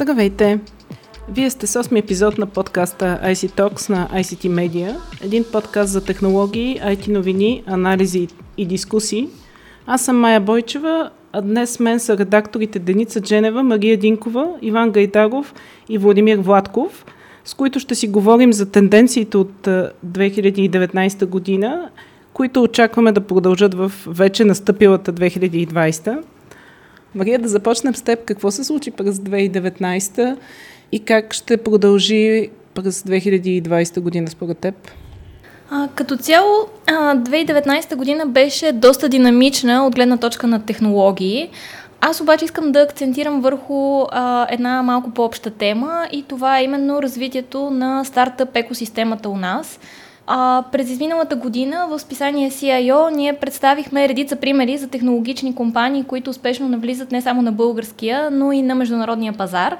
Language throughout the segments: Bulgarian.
Здравейте! Вие сте с 8 епизод на подкаста IC Talks на ICT Media, един подкаст за технологии, IT новини, анализи и дискусии. Аз съм Майя Бойчева, а днес с мен са редакторите Деница Дженева, Мария Динкова, Иван Гайдаров и Владимир Владков, с които ще си говорим за тенденциите от 2019 година, които очакваме да продължат в вече настъпилата 2020. Мария, да започнем с теб. Какво се случи през 2019 и как ще продължи през 2020 година според теб? А, като цяло, а, 2019 година беше доста динамична от гледна точка на технологии. Аз обаче искам да акцентирам върху а, една малко по-обща тема и това е именно развитието на стартъп екосистемата у нас – а, през изминалата година в списание CIO ние представихме редица примери за технологични компании, които успешно навлизат не само на българския, но и на международния пазар.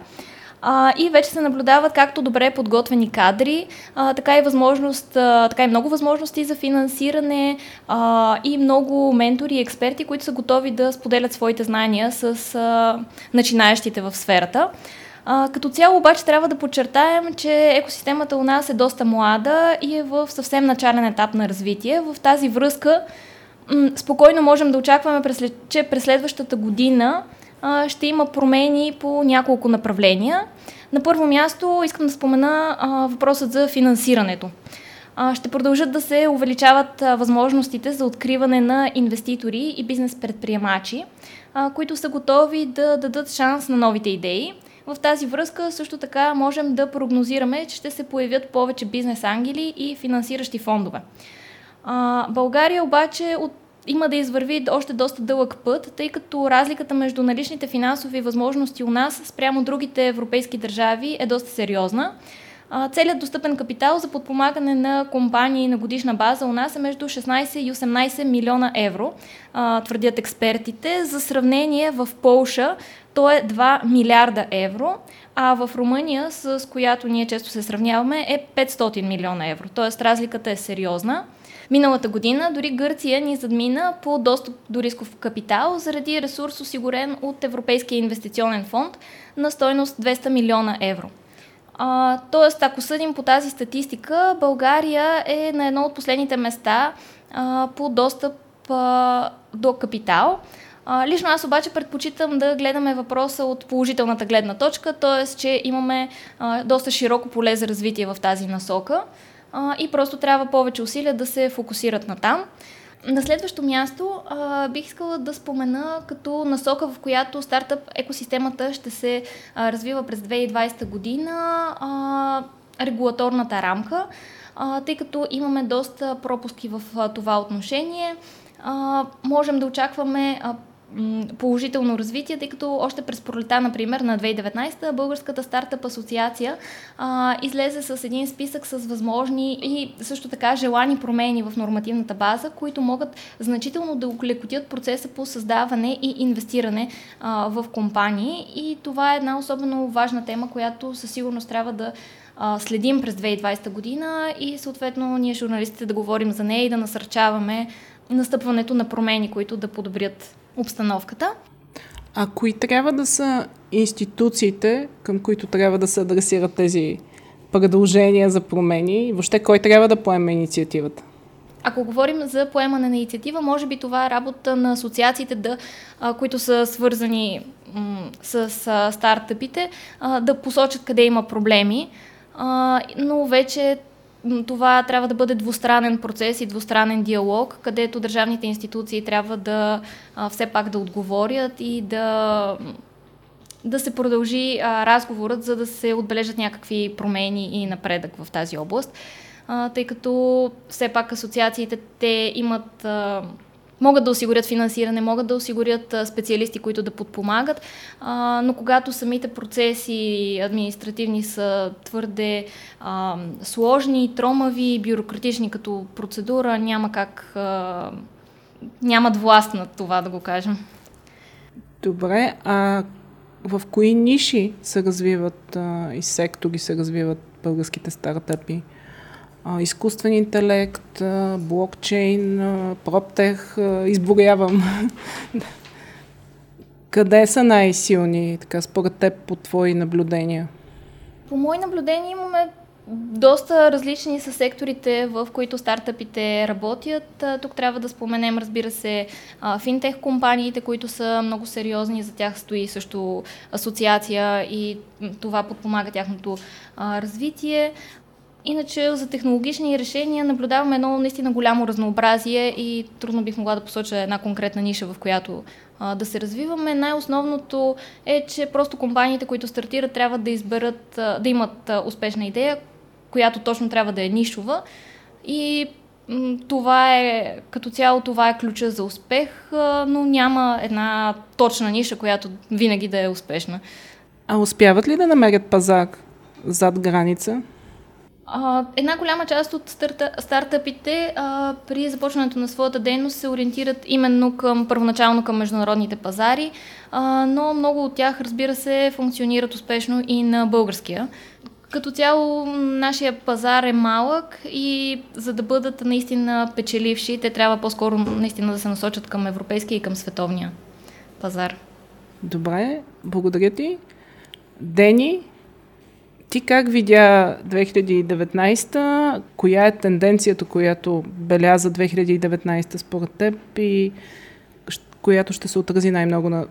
А, и вече се наблюдават както добре подготвени кадри, а, така и възможност, а, така и много възможности за финансиране а, и много ментори и експерти, които са готови да споделят своите знания с а, начинаещите в сферата. Като цяло обаче трябва да подчертаем, че екосистемата у нас е доста млада и е в съвсем начален етап на развитие. В тази връзка м- спокойно можем да очакваме, че през следващата година а, ще има промени по няколко направления. На първо място искам да спомена а, въпросът за финансирането. А, ще продължат да се увеличават а, възможностите за откриване на инвеститори и бизнес предприемачи, а, които са готови да дадат шанс на новите идеи. В тази връзка също така можем да прогнозираме, че ще се появят повече бизнес ангели и финансиращи фондове. А, България обаче от има да извърви още доста дълъг път, тъй като разликата между наличните финансови възможности у нас спрямо другите европейски държави е доста сериозна. Целият достъпен капитал за подпомагане на компании на годишна база у нас е между 16 и 18 милиона евро, твърдят експертите. За сравнение в Полша то е 2 милиарда евро, а в Румъния, с която ние често се сравняваме, е 500 милиона евро. Тоест разликата е сериозна. Миналата година дори Гърция ни задмина по достъп до рисков капитал заради ресурс осигурен от Европейския инвестиционен фонд на стойност 200 милиона евро. А, тоест, ако съдим по тази статистика, България е на едно от последните места а, по достъп а, до капитал. Лично аз обаче предпочитам да гледаме въпроса от положителната гледна точка, т.е. че имаме доста широко поле за развитие в тази насока и просто трябва повече усилия да се фокусират на там. На следващо място а, бих искала да спомена като насока, в която стартъп екосистемата ще се а, развива през 2020 година а, регулаторната рамка, а, тъй като имаме доста пропуски в а, това отношение. А, можем да очакваме а, положително развитие, тъй като още през пролета, например, на 2019 Българската стартъп асоциация а, излезе с един списък с възможни и също така желани промени в нормативната база, които могат значително да улекотят процеса по създаване и инвестиране а, в компании. И това е една особено важна тема, която със сигурност трябва да следим през 2020 година и съответно ние журналистите да говорим за нея и да насърчаваме настъпването на промени, които да подобрят обстановката. А кои трябва да са институциите, към които трябва да се адресират тези предложения за промени и въобще кой трябва да поеме инициативата? Ако говорим за поемане на инициатива, може би това е работа на асоциациите, да, а, които са свързани м- с а, стартъпите, а, да посочат къде има проблеми. А, но вече това трябва да бъде двустранен процес и двустранен диалог, където държавните институции трябва да а, все пак да отговорят и да, да се продължи а, разговорът, за да се отбележат някакви промени и напредък в тази област. А, тъй като все пак асоциациите те имат а, могат да осигурят финансиране, могат да осигурят специалисти, които да подпомагат, а, но когато самите процеси административни са твърде а, сложни, тромави, бюрократични като процедура, няма как, а, нямат власт над това, да го кажем. Добре, а в кои ниши се развиват а, и сектори се развиват българските стартъпи? Изкуствен интелект, блокчейн, проптех, изборявам. Къде са най-силни, така според теб, по твои наблюдения? По мои наблюдения имаме доста различни са секторите, в които стартъпите работят. Тук трябва да споменем, разбира се, финтех компаниите, които са много сериозни, за тях стои също асоциация и това подпомага тяхното развитие. Иначе за технологични решения наблюдаваме едно наистина голямо разнообразие и трудно бих могла да посоча една конкретна ниша, в която а, да се развиваме. Най-основното е, че просто компаниите, които стартират, трябва да изберат, а, да имат а, успешна идея, която точно трябва да е нишова. И това е, като цяло, това е ключа за успех, но няма една точна ниша, която винаги да е успешна. А успяват ли да намерят пазар зад граница? А, една голяма част от старта, стартъпите а, при започването на своята дейност се ориентират именно към първоначално към международните пазари, а, но много от тях, разбира се, функционират успешно и на българския. Като цяло нашия пазар е малък и за да бъдат наистина печеливши, те трябва по-скоро наистина да се насочат към европейския и към световния пазар. Добре, благодаря ти. Дени, ти как видя 2019? Коя е тенденцията, която беляза 2019 според теб и която ще се отрази най-много на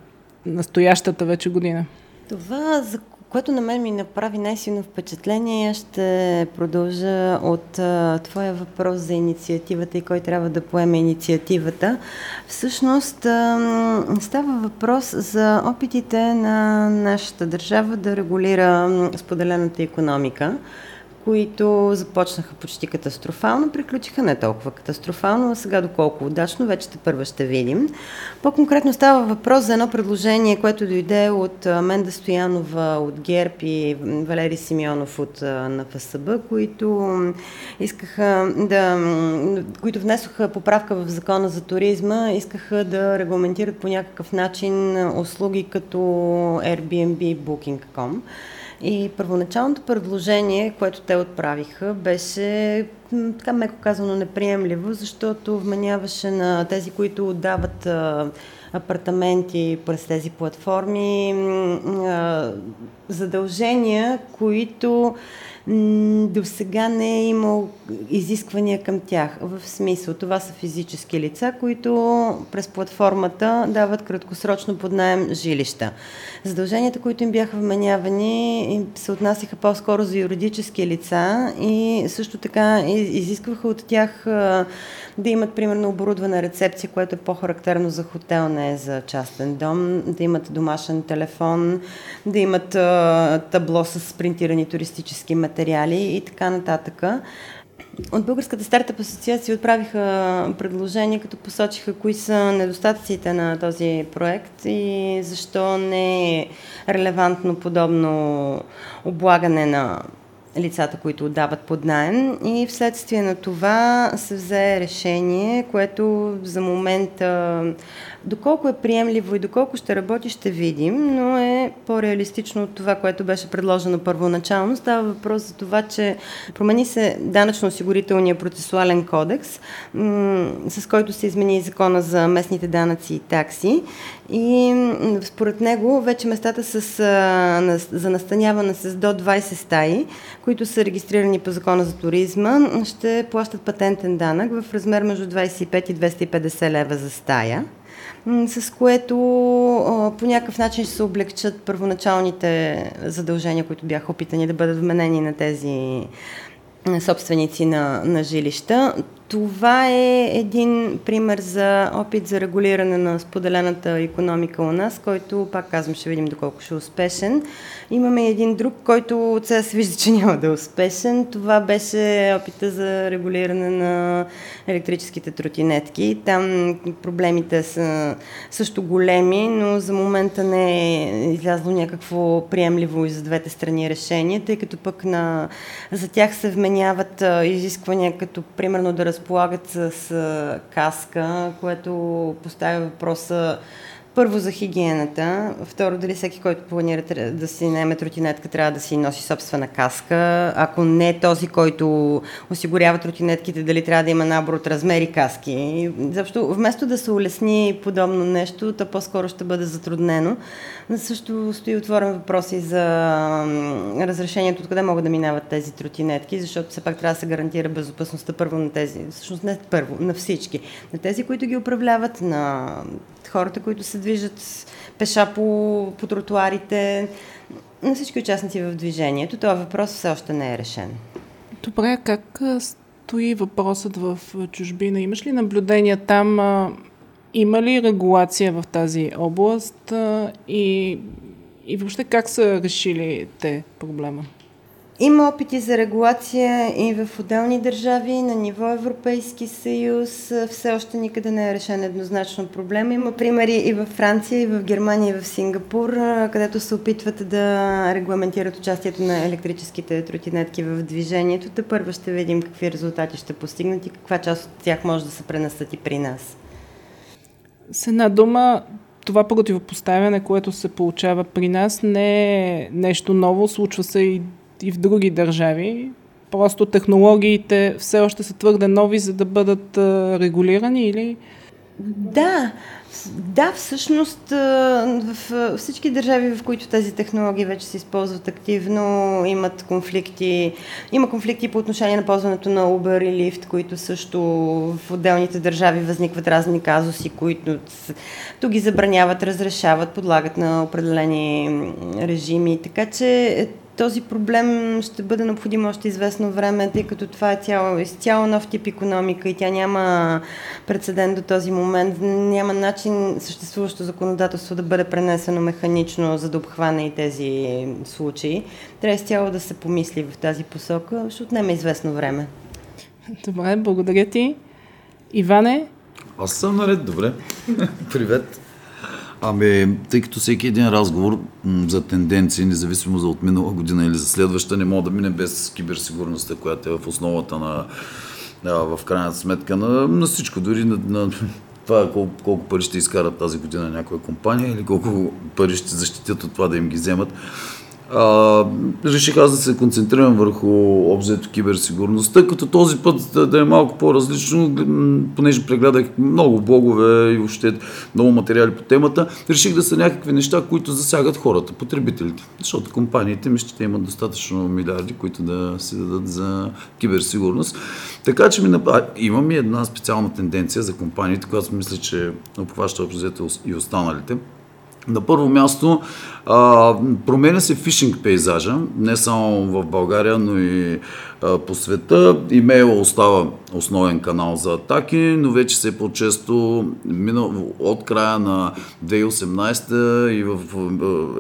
настоящата вече година? Това, за което на мен ми направи най-силно впечатление, ще продължа от твоя въпрос за инициативата и кой трябва да поеме инициативата. Всъщност става въпрос за опитите на нашата държава да регулира споделената економика които започнаха почти катастрофално, приключиха не толкова катастрофално, а сега доколко удачно, вече те първа ще видим. По-конкретно става въпрос за едно предложение, което дойде от Менда Стоянова от ГЕРП и Валери Симеонов от НФСБ, които искаха да, които внесоха поправка в закона за туризма, искаха да регламентират по някакъв начин услуги като Airbnb Booking.com. И първоначалното предложение, което те отправиха, беше така меко казано неприемливо, защото вменяваше на тези, които отдават апартаменти през тези платформи, задължения, които до сега не е имал изисквания към тях. В смисъл, това са физически лица, които през платформата дават краткосрочно под найем жилища. Задълженията, които им бяха вменявани, се отнасяха по-скоро за юридически лица и също така изискваха от тях да имат, примерно, оборудвана рецепция, което е по-характерно за хотел, не е за частен дом, да имат домашен телефон, да имат табло с принтирани туристически материали и така нататък. От Българската стартъп асоциация отправиха предложения, като посочиха кои са недостатъците на този проект и защо не е релевантно подобно облагане на лицата, които отдават под найем. И вследствие на това се взе решение, което за момента Доколко е приемливо и доколко ще работи, ще видим, но е по-реалистично от това, което беше предложено първоначално. Става въпрос за това, че промени се данъчно-осигурителния процесуален кодекс, с който се измени закона за местните данъци и такси. И според него вече местата с, за настаняване с до 20 стаи, които са регистрирани по закона за туризма, ще плащат патентен данък в размер между 25 и 250 лева за стая с което по някакъв начин ще се облегчат първоначалните задължения, които бяха опитани да бъдат вменени на тези собственици на, на жилища. Това е един пример за опит за регулиране на споделената економика у нас, който, пак казвам, ще видим доколко ще е успешен. Имаме един друг, който от сега се вижда, че няма да е успешен. Това беше опита за регулиране на електрическите тротинетки. Там проблемите са също големи, но за момента не е излязло някакво приемливо и за двете страни решение, тъй като пък на, за тях се вменяват изисквания, като примерно да разполагат с каска, което поставя въпроса първо за хигиената, второ дали всеки, който планира да си наеме тротинетка, трябва да си носи собствена каска. Ако не този, който осигурява тротинетките, дали трябва да има набор от размери каски. Защо, вместо да се улесни подобно нещо, то по-скоро ще бъде затруднено. Но също стои отворен въпрос и за разрешението откъде могат да минават тези тротинетки, защото все пак трябва да се гарантира безопасността първо на тези, всъщност не първо, на всички. На тези, които ги управляват, на хората, които се движат пеша по, по тротуарите, на всички участници в движението. Това въпрос все още не е решен. Добре, как стои въпросът в чужбина? Имаш ли наблюдения там? Има ли регулация в тази област и, и въобще как са решили те проблема? Има опити за регулация и в отделни държави, на ниво Европейски съюз. Все още никъде не е решен еднозначно проблема. Има примери и в Франция, и в Германия, и в Сингапур, където се опитват да регламентират участието на електрическите тротинетки в движението. Те първо ще видим какви резултати ще постигнат и каква част от тях може да се пренесат и при нас. С една дума, това противопоставяне, което се получава при нас, не е нещо ново, случва се и и в други държави. Просто технологиите все още са твърде нови, за да бъдат регулирани или? Да, да, всъщност в всички държави, в които тези технологии вече се използват активно, имат конфликти. Има конфликти по отношение на ползването на Uber и Lyft, които също в отделните държави възникват разни казуси, които то ги забраняват, разрешават, подлагат на определени режими. Така че този проблем ще бъде необходимо още известно време, тъй като това е цяло, изцяло нов тип економика и тя няма прецедент до този момент. Няма начин съществуващо законодателство да бъде пренесено механично, за да обхване и тези случаи. Трябва изцяло да се помисли в тази посока, ще отнеме известно време. Добре, благодаря ти. Иване? Аз съм наред, добре. Привет. Ами, тъй като всеки един разговор м- за тенденции, независимо за от минала година или за следваща, не мога да мине без киберсигурността, която е в основата на, а, в крайна сметка на, на всичко, дори на, на това колко, колко пари ще изкарат тази година някоя компания или колко пари ще защитят от това да им ги вземат. Реших аз да се концентрирам върху обзето киберсигурността, като този път да, да е малко по-различно, понеже прегледах много блогове и въобще много материали по темата, реших да са някакви неща, които засягат хората, потребителите. Защото компаниите ми ще имат достатъчно милиарди, които да си дадат за киберсигурност. Така че ми, а, имам и една специална тенденция за компаниите, която мисля, че обхваща обзето и останалите. На първо място, а, променя се фишинг пейзажа, не само в България, но и а, по света. Имейла остава основен канал за атаки, но вече все по-често от края на 2018 и, в,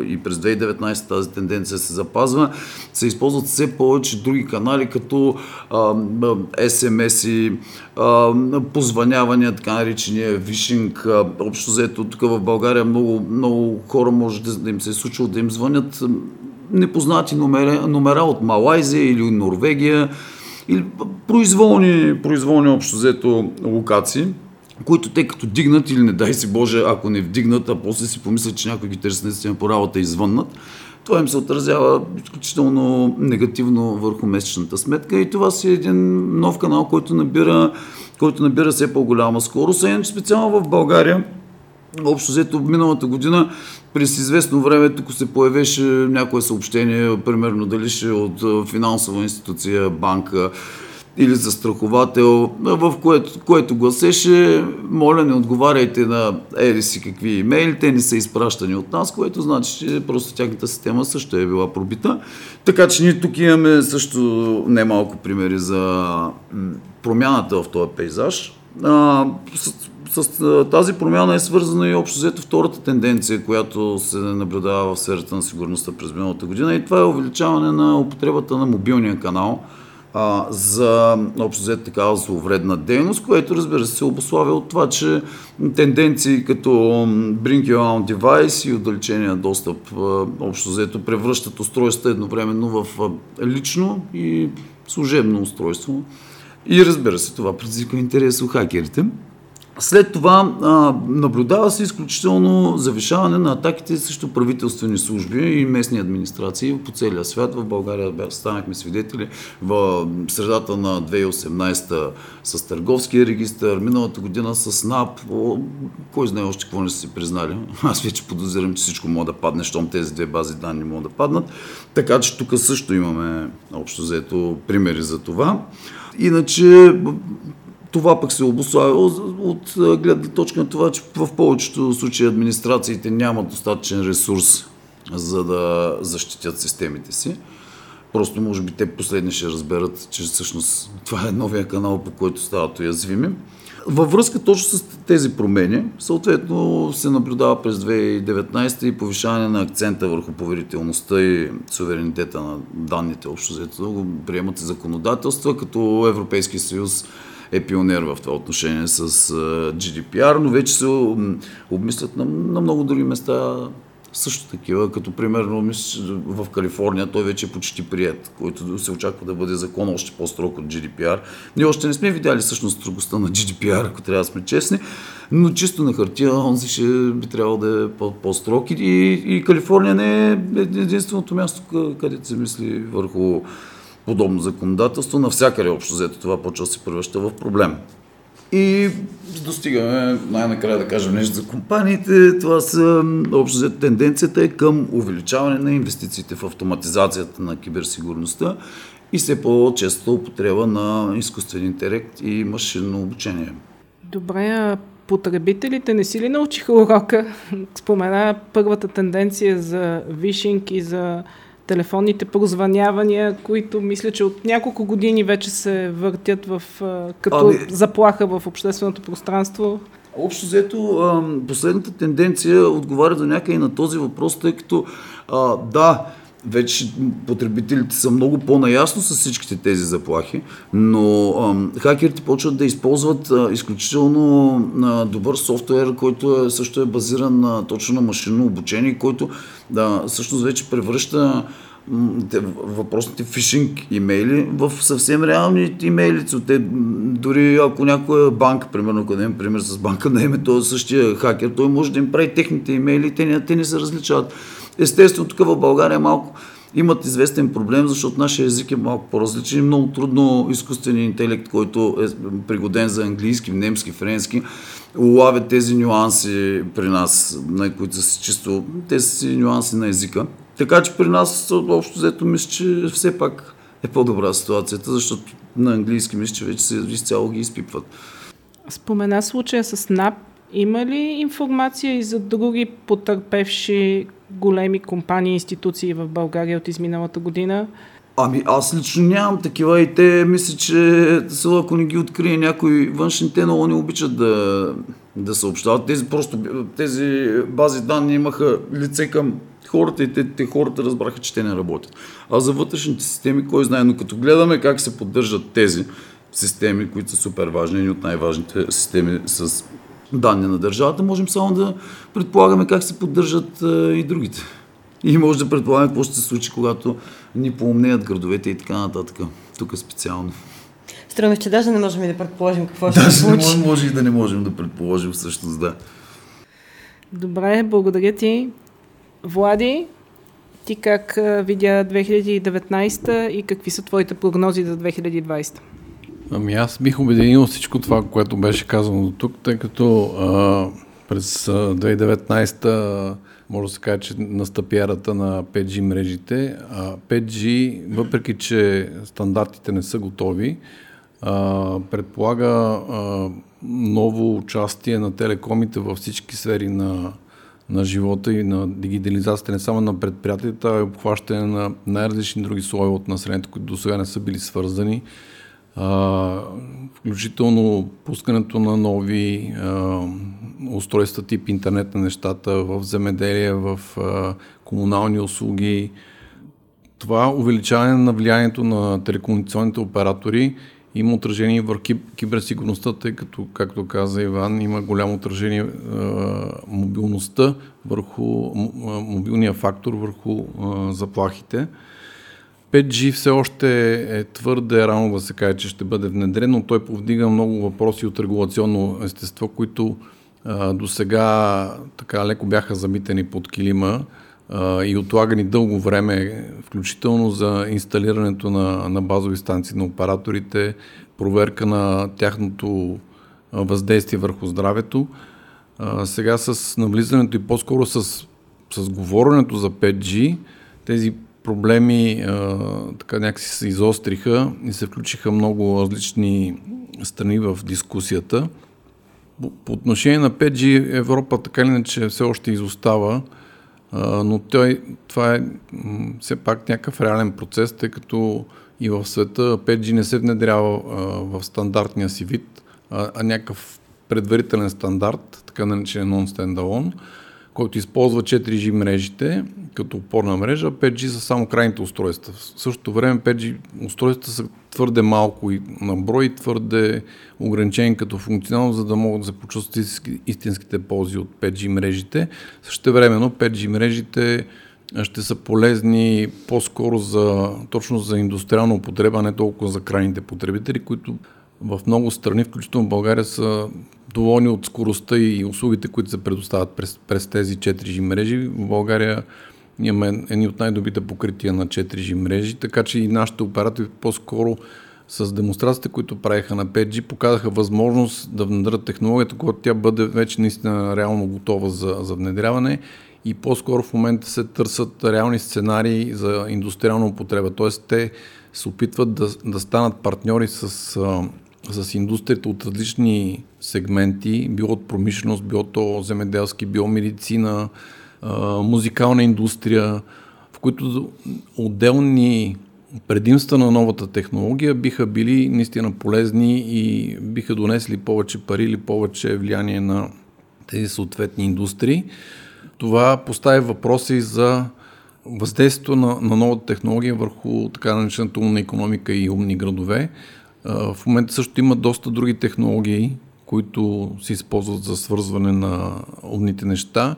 и през 2019 тази тенденция се запазва. Се използват все повече други канали, като SMS-и, позванявания, така наречения вишинг. Общо взето тук в България много, много хора може да, им се е случило да им звънят непознати номера, номера от Малайзия или Норвегия или произволни, произволни общо взето локации които те като дигнат или не дай си Боже, ако не вдигнат, а после си помислят, че някой ги търси наистина по работа и звъннат, това им се отразява изключително негативно върху месечната сметка и това си е един нов канал, който набира, който набира все по-голяма скорост. А специално в България Общо взето миналата година през известно време тук се появеше някое съобщение, примерно дали ще е от финансова институция, банка или застраховател, в което, което гласеше, моля не отговаряйте на ери си какви имейли, те не са изпращани от нас, което значи, че просто тяхната система също е била пробита. Така че ние тук имаме също немалко примери за промяната в този пейзаж. С тази промяна е свързана и общо взето втората тенденция, която се наблюдава в сферата на сигурността през миналата година и това е увеличаване на употребата на мобилния канал а, за общо взето такава зловредна дейност, което разбира се се обославя от това, че тенденции като Bring Your Own Device и отдалечения достъп общо взето превръщат устройството едновременно в лично и служебно устройство. И разбира се, това предизвиква интерес у хакерите. След това наблюдава се изключително завишаване на атаките срещу правителствени служби и местни администрации по целия свят. В България станахме свидетели в средата на 2018 с търговския регистр, миналата година с НАП. Кой знае още какво не са си признали. Аз вече подозирам, че всичко може да падне, щом тези две бази данни могат да паднат. Така че тук също имаме общо взето примери за това. Иначе това пък се обославя от гледна точка на това, че в повечето случаи администрациите нямат достатъчен ресурс за да защитят системите си. Просто може би те последни ще разберат, че всъщност това е новия канал, по който стават уязвими. Във връзка точно с тези промени, съответно се наблюдава през 2019 и повишаване на акцента върху поверителността и суверенитета на данните общо взето. Приемат законодателства, като Европейски съюз е пионер в това отношение с GDPR, но вече се обмислят на, на много други места също такива, като примерно в Калифорния той вече е почти прият, който се очаква да бъде закон още по-строг от GDPR. Ние още не сме видяли всъщност строгостта на GDPR, ако трябва да сме честни, но чисто на хартия он си ще би трябвало да е по-строг. И, и Калифорния не е единственото място, където се мисли върху подобно законодателство. Навсякъде общо взето това почва да се превръща в проблем. И достигаме най-накрая да кажем нещо за компаниите. Това са общо взето тенденцията е към увеличаване на инвестициите в автоматизацията на киберсигурността и все по-често употреба на изкуствен интелект и машинно обучение. Добре, а потребителите не си ли научиха урока? Спомена първата тенденция за вишинг и за телефонните прозванявания, които мисля, че от няколко години вече се въртят в, като ами... заплаха в общественото пространство. Общо взето, последната тенденция отговаря за някъде на този въпрос, тъй като да, вече потребителите са много по-наясно с всичките тези заплахи, но ам, хакерите почват да използват а, изключително а, добър софтуер, който е, също е базиран на, точно на машинно обучение, който да, всъщност вече превръща въпросните фишинг имейли в съвсем реални имейли. Те, дори ако някоя банка, примерно, ако дадем пример с банка на име, този същия хакер, той може да им прави техните имейли, те те не се различават. Естествено, тук в България малко имат известен проблем, защото нашия език е малко по-различен и много трудно изкуственият интелект, който е пригоден за английски, немски, френски, улавят тези нюанси при нас, на които са чисто тези нюанси на езика. Така че при нас общо взето мисля, че все пак е по-добра ситуацията, защото на английски мисля, че вече се изцяло ги изпипват. Спомена случая с НАП. Има ли информация и за други потърпевши големи компании и институции в България от изминалата година? Ами аз лично нямам такива и те мисля, че ако не ги открие някой външни, те много не обичат да, да съобщават. Тези, просто, тези бази данни имаха лице към хората и те, те хората разбраха, че те не работят. А за вътрешните системи, кой знае, но като гледаме как се поддържат тези системи, които са супер важни, едни от най-важните системи с данни на държавата, можем само да предполагаме как се поддържат и другите. И може да предполагаме какво ще се случи, когато ни поумнеят градовете и така нататък. Тук е специално. Струва че даже не можем и да предположим какво ще се случи. Може, може и да не можем да предположим всъщност, да. Добре, благодаря ти. Влади, ти как видя 2019 и какви са твоите прогнози за 2020? Ами аз бих обединил всичко това, което беше казано до тук, тъй като а, през 2019 може да се каже, че настъпи ерата на 5G мрежите. А 5G, въпреки че стандартите не са готови, а, предполага а, ново участие на телекомите във всички сфери на на живота и на дигитализацията не само на предприятията, а и обхващане на най-различни други слои от населението, които до сега не са били свързани. Включително пускането на нови а, устройства тип интернет на нещата в земеделие, в а, комунални услуги. Това увеличаване на влиянието на телекомуникационните оператори има отражение върху киберсигурността, тъй като, както каза Иван, има голямо отражение а, мобилността върху а, мобилния фактор върху а, заплахите. 5G все още е твърде рано да се каже, че ще бъде внедрен, но той повдига много въпроси от регулационно естество, които до сега така леко бяха замитени под килима а, и отлагани дълго време, включително за инсталирането на, на базови станции на операторите, проверка на тяхното въздействие върху здравето. А, сега с навлизането и по-скоро с, с говоренето за 5G, тези проблеми а, така някакси се изостриха и се включиха много различни страни в дискусията. По, отношение на 5G Европа така или иначе все още изостава, а, но той, това е м- все пак някакъв реален процес, тъй като и в света 5G не се внедрява а, в стандартния си вид, а, а някакъв предварителен стандарт, така наречен non-standalone който използва 4G мрежите като опорна мрежа, 5G са само крайните устройства. В същото време 5G устройства са твърде малко и на брой, твърде ограничени като функционалност, за да могат да се почувстват истинските ползи от 5G мрежите. Също времено 5G мрежите ще са полезни по-скоро за, точно за индустриална употреба, не толкова за крайните потребители, които в много страни, включително в България, са доволни от скоростта и услугите, които се предоставят през, през тези 4G мрежи. В България имаме едни от най-добрите покрития на 4G мрежи, така че и нашите оператори по-скоро с демонстрациите, които правиха на 5G, показаха възможност да внедрят технологията, когато тя бъде вече наистина реално готова за, за внедряване и по-скоро в момента се търсят реални сценарии за индустриална употреба. Т.е. те се опитват да, да станат партньори с с индустрията от различни сегменти, било от промишленост, било то земеделски, било медицина, музикална индустрия, в които отделни предимства на новата технология биха били наистина полезни и биха донесли повече пари или повече влияние на тези съответни индустрии. Това поставя въпроси за въздействието на, на новата технология върху така наречената умна економика и умни градове, в момента също има доста други технологии, които се използват за свързване на умните неща.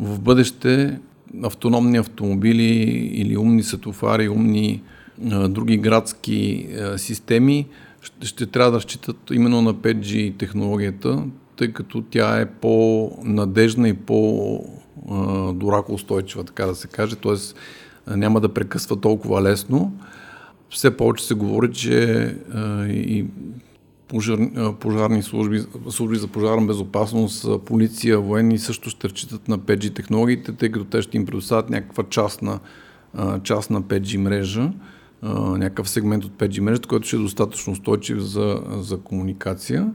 В бъдеще автономни автомобили или умни светофари, умни други градски системи ще, трябва да разчитат именно на 5G технологията, тъй като тя е по-надежна и по-дорако устойчива, така да се каже, т.е. няма да прекъсва толкова лесно все повече се говори, че и пожар, пожарни служби, служби за пожарна безопасност, полиция, военни също ще разчитат на 5G технологиите, тъй като те ще им предоставят някаква част на, част на 5G мрежа, някакъв сегмент от 5G мрежата, който ще е достатъчно устойчив за, за комуникация.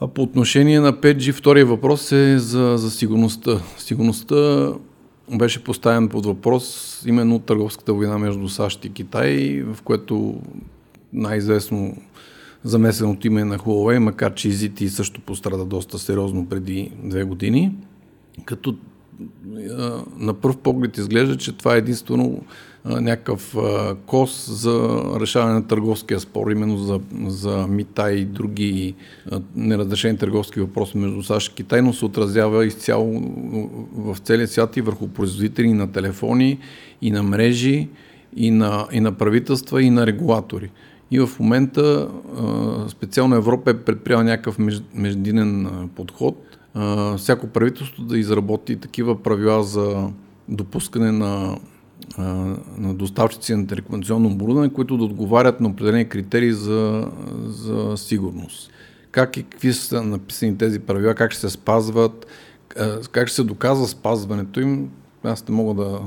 А по отношение на 5G, втория въпрос е за, за сигурността. Сигурността беше поставен под въпрос именно търговската война между САЩ и Китай, в което най-известно замесеното име на Huawei, макар че ZTE също пострада доста сериозно преди две години, като на първ поглед изглежда, че това е единствено някакъв кос за решаване на търговския спор, именно за, за мита и други неразрешени търговски въпроси между САЩ и Китай, но се отразява изцяло в целия свят и върху производители на телефони, и на мрежи, и на, и на правителства, и на регулатори. И в момента специално Европа е предприяла някакъв междинен подход. Всяко правителство да изработи такива правила за допускане на на доставчици на телекомуникационно оборудване, които да отговарят на определени критерии за, за сигурност. Как и какви са написани тези правила, как ще се спазват, как ще се доказва спазването им, аз не мога да,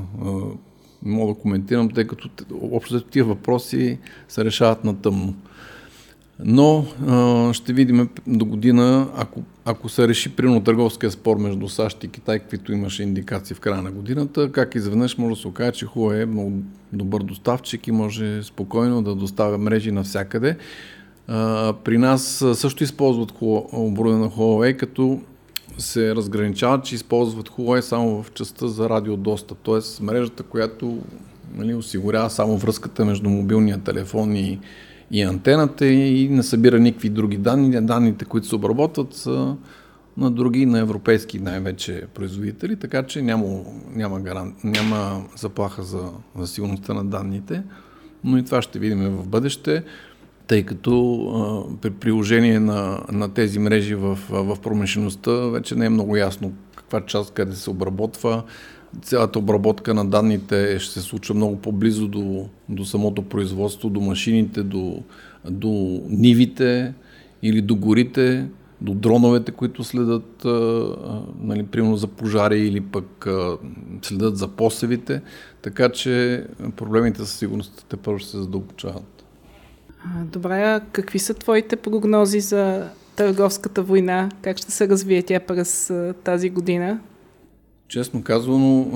не мога да коментирам, тъй като общо тия въпроси се решават на тъмно. Но а, ще видим до година, ако, ако се реши примерно търговския спор между САЩ и Китай, каквито имаше индикации в края на годината, как изведнъж може да се окаже, че Huawei е много добър доставчик и може спокойно да доставя мрежи навсякъде. А, при нас също използват оборудване на Huawei, като се разграничават, че използват Huawei само в частта за радиодостъп, т.е. мрежата, която нали, осигурява само връзката между мобилния телефон и и антената и не събира никакви други данни. Данните, които се обработват са на други, на европейски най-вече производители, така че няма, няма, гаран... няма заплаха за, за сигурността на данните. но и това ще видим в бъдеще, тъй като а, при приложение на, на тези мрежи в, в промишлеността вече не е много ясно каква част къде се обработва. Цялата обработка на данните ще се случва много по-близо до, до самото производство, до машините, до, до нивите или до горите, до дроновете, които следят, а, нали, примерно за пожари или пък а, следят за посевите, така че проблемите със сигурност те първо ще се задълбочават. Добре, а какви са твоите прогнози за търговската война? Как ще се развие тя през тази година? Честно казано,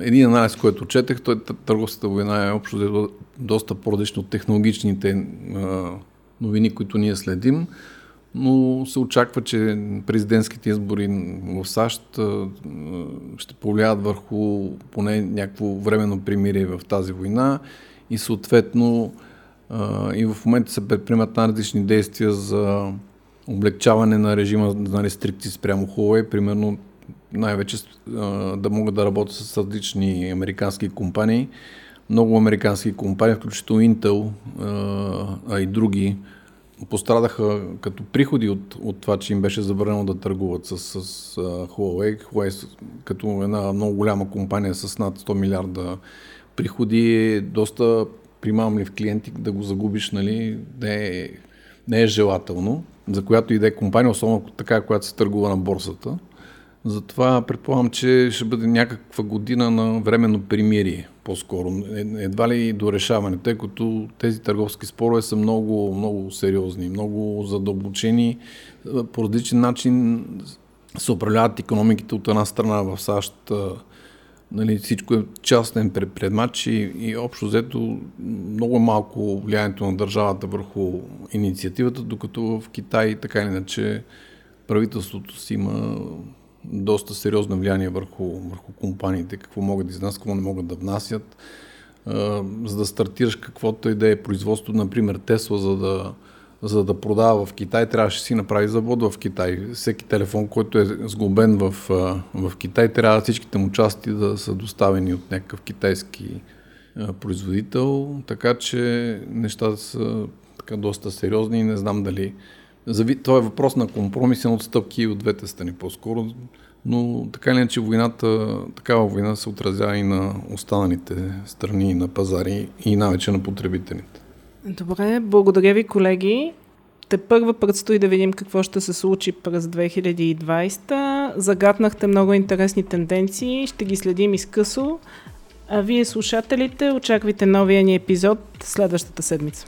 един анализ, който четех, той търговската война е общо доста по-различно от технологичните новини, които ние следим но се очаква, че президентските избори в САЩ ще повлияват върху поне някакво временно примирие в тази война и съответно и в момента се предприемат на различни действия за облегчаване на режима на рестрикции спрямо Huawei, примерно най-вече да могат да работят с различни американски компании. Много американски компании, включително Intel, а и други, пострадаха като приходи от, от това, че им беше забранено да търгуват с, с Huawei. Huawei като една много голяма компания с над 100 милиарда приходи е доста примамлив клиент да го загубиш, нали, не е, не е желателно, за която и да е компания, особено така, която се търгува на борсата. Затова предполагам, че ще бъде някаква година на временно примирие, по-скоро. Е, едва ли до решаване, тъй като тези търговски спорове са много, много сериозни, много задълбочени. По различен начин се управляват економиките от една страна в САЩ. Нали, всичко е частен предмат и, и общо взето много е малко влиянието на държавата върху инициативата, докато в Китай така или иначе правителството си има доста сериозно влияние върху, върху компаниите, какво могат да изнасят, какво не могат да внасят. За да стартираш каквото и да е производство, например Тесла, за да, за да продава в Китай, трябваше да си направи завод в Китай. Всеки телефон, който е сглобен в, в Китай, трябва всичките му части да са доставени от някакъв китайски производител, така че нещата са така доста сериозни и не знам дали това е въпрос на компромисен отстъпки от двете страни по-скоро, но така или иначе войната, такава война се отразява и на останалите страни на пазари и най-вече на потребителите. Добре, благодаря ви колеги. Те първа предстои да видим какво ще се случи през 2020. Загаднахте много интересни тенденции, ще ги следим изкъсо. А вие, слушателите, очаквайте новия ни епизод следващата седмица.